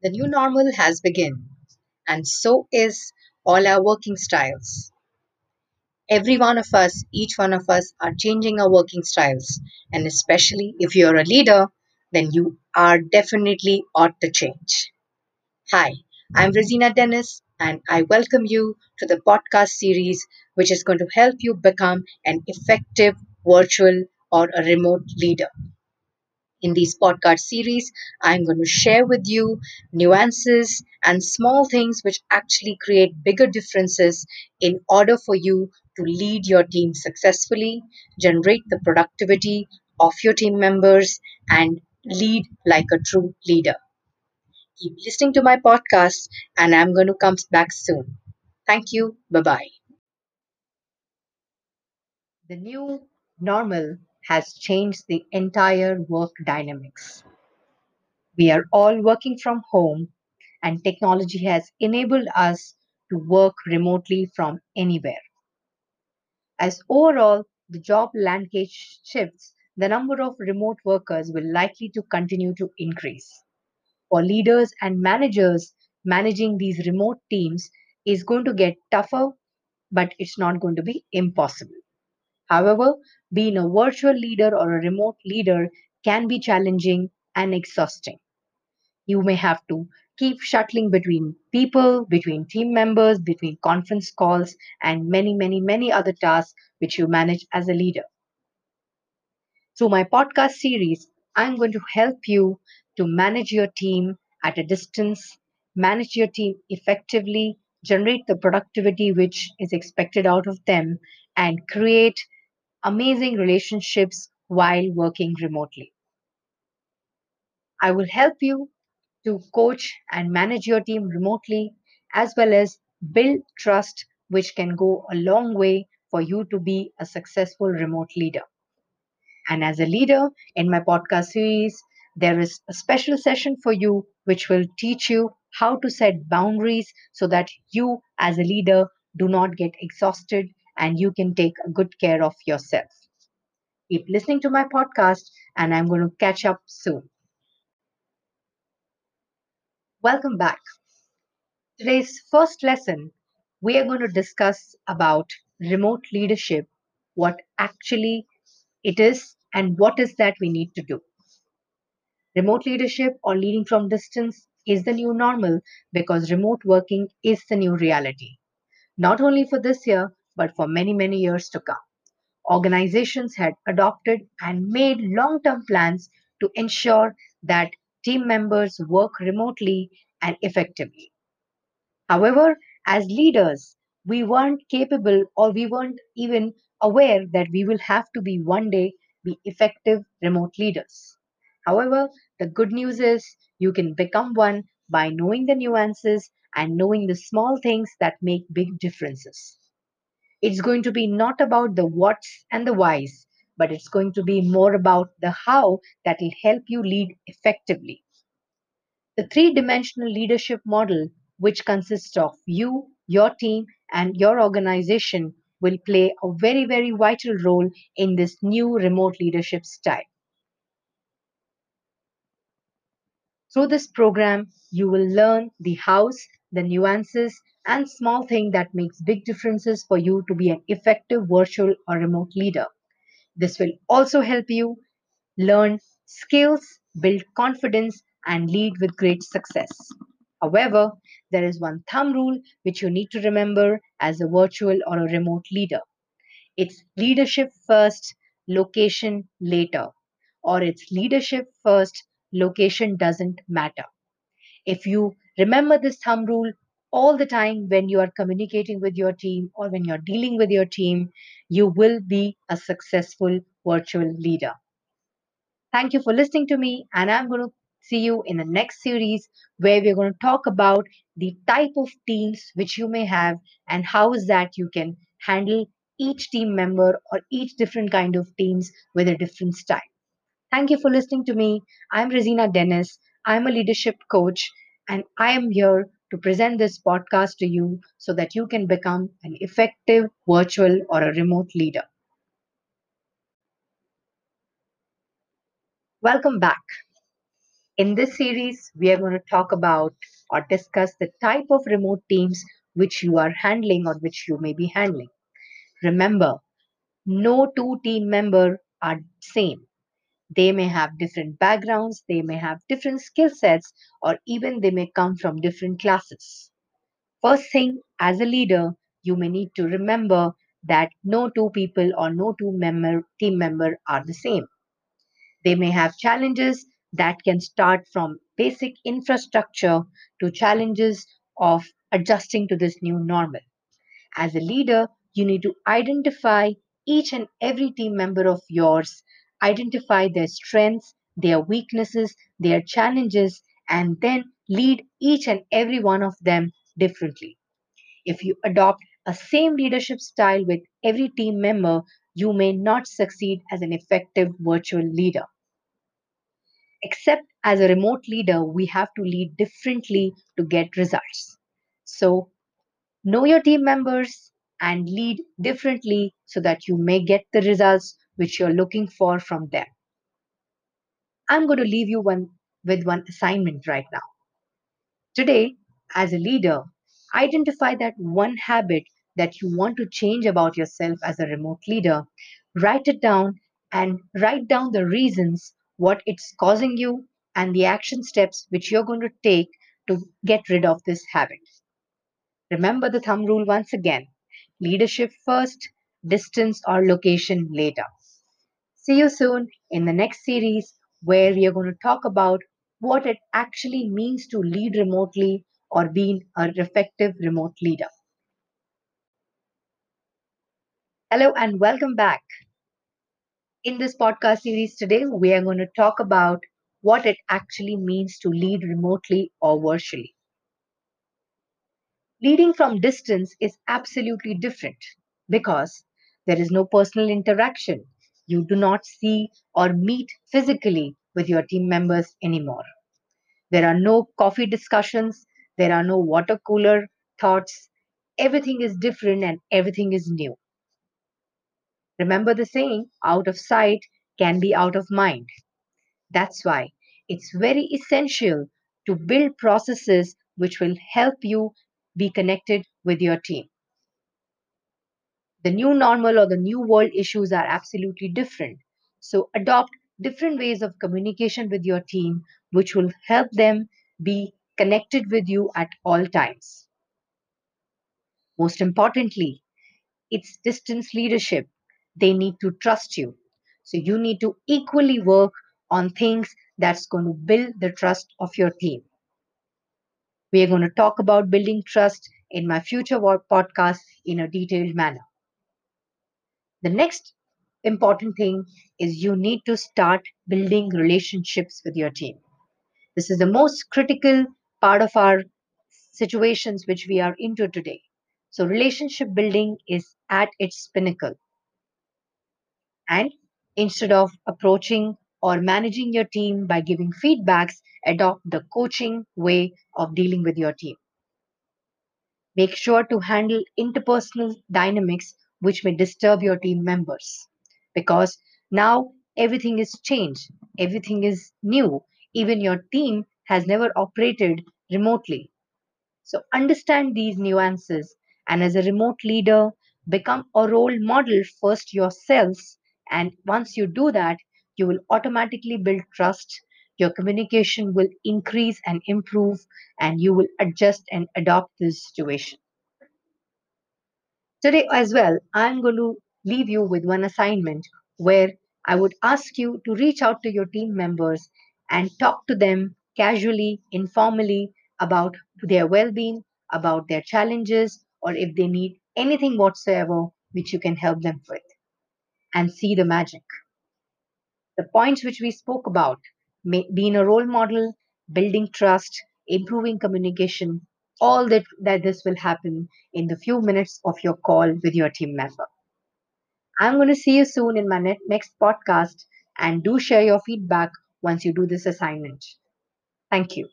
The new normal has begun, and so is all our working styles. Every one of us, each one of us, are changing our working styles, and especially if you're a leader, then you are definitely ought to change. Hi, I'm Rosina Dennis, and I welcome you to the podcast series, which is going to help you become an effective virtual or a remote leader. In these podcast series, I'm going to share with you nuances and small things which actually create bigger differences in order for you to lead your team successfully, generate the productivity of your team members, and lead like a true leader. Keep listening to my podcast, and I'm going to come back soon. Thank you. Bye bye. The new normal has changed the entire work dynamics. We are all working from home, and technology has enabled us to work remotely from anywhere. As overall the job landscape shifts, the number of remote workers will likely to continue to increase. For leaders and managers, managing these remote teams is going to get tougher, but it's not going to be impossible. However, being a virtual leader or a remote leader can be challenging and exhausting. You may have to keep shuttling between people, between team members, between conference calls, and many, many, many other tasks which you manage as a leader. Through my podcast series, I'm going to help you to manage your team at a distance, manage your team effectively, generate the productivity which is expected out of them, and create amazing relationships while working remotely. I will help you to coach and manage your team remotely, as well as build trust, which can go a long way for you to be a successful remote leader. And as a leader in my podcast series, there is a special session for you which will teach you how to set boundaries so that you, as a leader, do not get exhausted and you can take good care of yourself. Keep listening to my podcast, and I'm going to catch up soon. Welcome back. Today's first lesson, we are going to discuss about remote leadership, what actually it is, and what is that we need to do. Remote leadership or leading from distance is the new normal because remote working is the new reality, not only for this year, but for many, many years to come. Organizations had adopted and made long term plans to ensure that team members work remotely and effectively. However, as leaders, we weren't capable or we weren't even aware that we will have to be one day be effective remote leaders. However, the good news is you can become one by knowing the nuances and knowing the small things that make big differences. It's going to be not about the what's and the whys, but it's going to be more about the how that will help you lead effectively. The three dimensional leadership model, which consists of you, your team, and your organization, will play a very, very vital role in this new remote leadership style. Through this program, you will learn the hows, the nuances, and small thing that makes big differences for you to be an effective virtual or remote leader. This will also help you learn skills, build confidence, and lead with great success. However, there is one thumb rule which you need to remember as a virtual or a remote leader. It's leadership first, location later, or it's leadership first, location doesn't matter. If you remember this thumb rule all the time when you are communicating with your team or when you're dealing with your team, you will be a successful virtual leader. Thank you for listening to me, and I'm going to see you in the next series where we're going to talk about the type of teams which you may have and how is that you can handle each team member or each different kind of teams with a different style. Thank you for listening to me. I'm Rosina Dennis. I'm a leadership coach, and I am here to present this podcast to you so that you can become an effective virtual or a remote leader. Welcome back. In this series, we are going to talk about or discuss the type of remote teams which you are handling or which you may be handling. Remember, no two team member are same. They may have different backgrounds, they may have different skill sets, or even they may come from different classes. First thing, as a leader, you may need to remember that no two people or no two member, team member are the same. They may have challenges that can start from basic infrastructure to challenges of adjusting to this new normal. As a leader, you need to identify each and every team member of yours, identify their strengths, their weaknesses, their challenges, and then lead each and every one of them differently. If you adopt a same leadership style with every team member, you may not succeed as an effective virtual leader. Except as a remote leader, we have to lead differently to get results. So, know your team members and lead differently so that you may get the results which you're looking for from them. I'm going to leave you one with one assignment right now. Today, as a leader, identify that one habit that you want to change about yourself as a remote leader. Write it down and write down the reasons what it's causing you and the action steps which you're going to take to get rid of this habit. Remember the thumb rule once again leadership first, distance or location later. See you soon in the next series where we are going to talk about what it actually means to lead remotely or being an effective remote leader. Hello and welcome back. In this podcast series today, we are going to talk about what it actually means to lead remotely or virtually. Leading from distance is absolutely different because there is no personal interaction. You do not see or meet physically with your team members anymore. There are no coffee discussions, there are no water cooler thoughts. Everything is different and everything is new. Remember the saying, out of sight can be out of mind. That's why it's very essential to build processes which will help you be connected with your team. The new normal or the new world issues are absolutely different. So adopt different ways of communication with your team, which will help them be connected with you at all times. Most importantly, it's distance leadership they need to trust you. So you need to equally work on things that's going to build the trust of your team. We are going to talk about building trust in my future podcast in a detailed manner. The next important thing is you need to start building relationships with your team. This is the most critical part of our situations which we are into today. So, relationship building is at its pinnacle. And instead of approaching or managing your team by giving feedbacks, adopt the coaching way of dealing with your team. Make sure to handle interpersonal dynamics which may disturb your team members because now everything is changed, everything is new. Even your team has never operated remotely. So understand these nuances and as a remote leader, become a role model first yourselves and once you do that, you will automatically build trust. Your communication will increase and improve, and you will adjust and adopt this situation. Today, as well, I'm going to leave you with one assignment where I would ask you to reach out to your team members and talk to them casually, informally about their well being, about their challenges, or if they need anything whatsoever which you can help them with and see the magic. The points which we spoke about being a role model, building trust, improving communication, all that, that this will happen in the few minutes of your call with your team member. I'm going to see you soon in my next podcast and do share your feedback once you do this assignment. Thank you.